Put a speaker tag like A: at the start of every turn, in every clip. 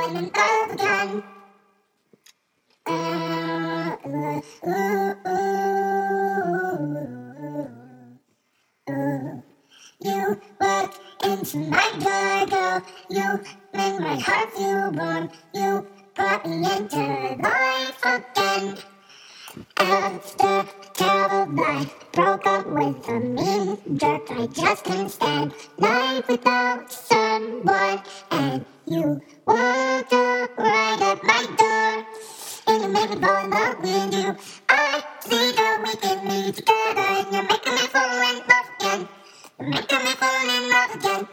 A: my door, girl. You make my dark you bring my heart feel warm. You brought me into life again. After night, broke up with a mean jerk. I just can't stand life without someone. And you walked up right at my door, and you made me fall in love with you. I see that we can be together, and you're making me fall in love again. You're making me fall in love again.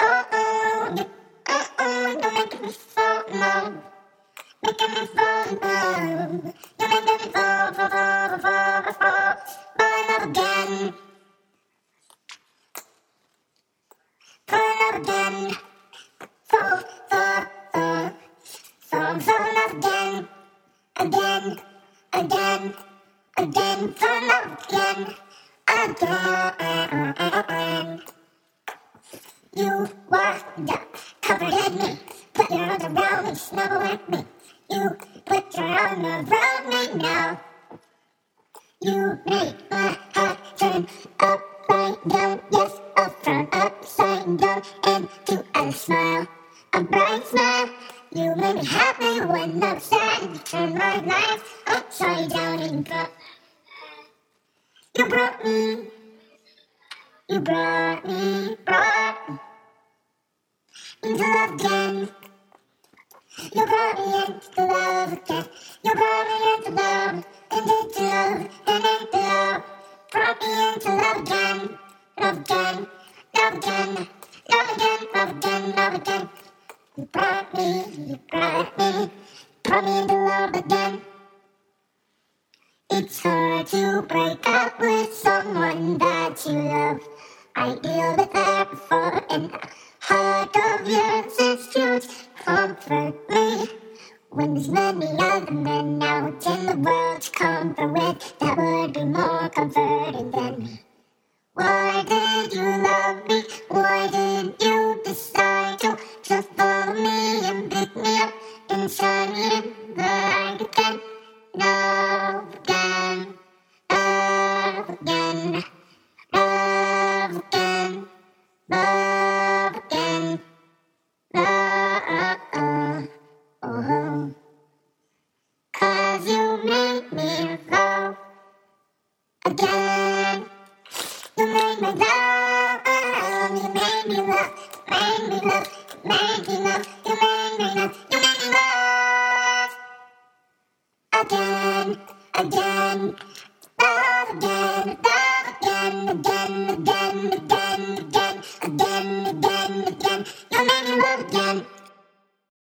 A: Oh oh, you, oh oh, you're making me fall in love. Making me fall in love. Again. In love again. Fall, fall in love again. Again, again, again, again. Again. You walked up, covered in me, put your arms around me, snuggle at me. You put your arm around now. You make my heart turn upside down, yes, up from upside down, into a smile, a bright smile. You make me happy when sad. You turn my life upside down and brought. You brought me. You brought me, brought me into love again. Me into love, and into love, and into love. Brought me into love again, love again, love again, love again, love again, love again. You brought me, you brought me, brought me into love again. It's hard to break up with someone that you love. I feel it there other men out in the world to comfort with. That would be more comforting than me. Why did you love me? Why did you decide to just follow me and pick me up and shine me again. You made me love, you made me love, made me love, made me love, you made me love, you made me love again, again, love again, love again, again, again.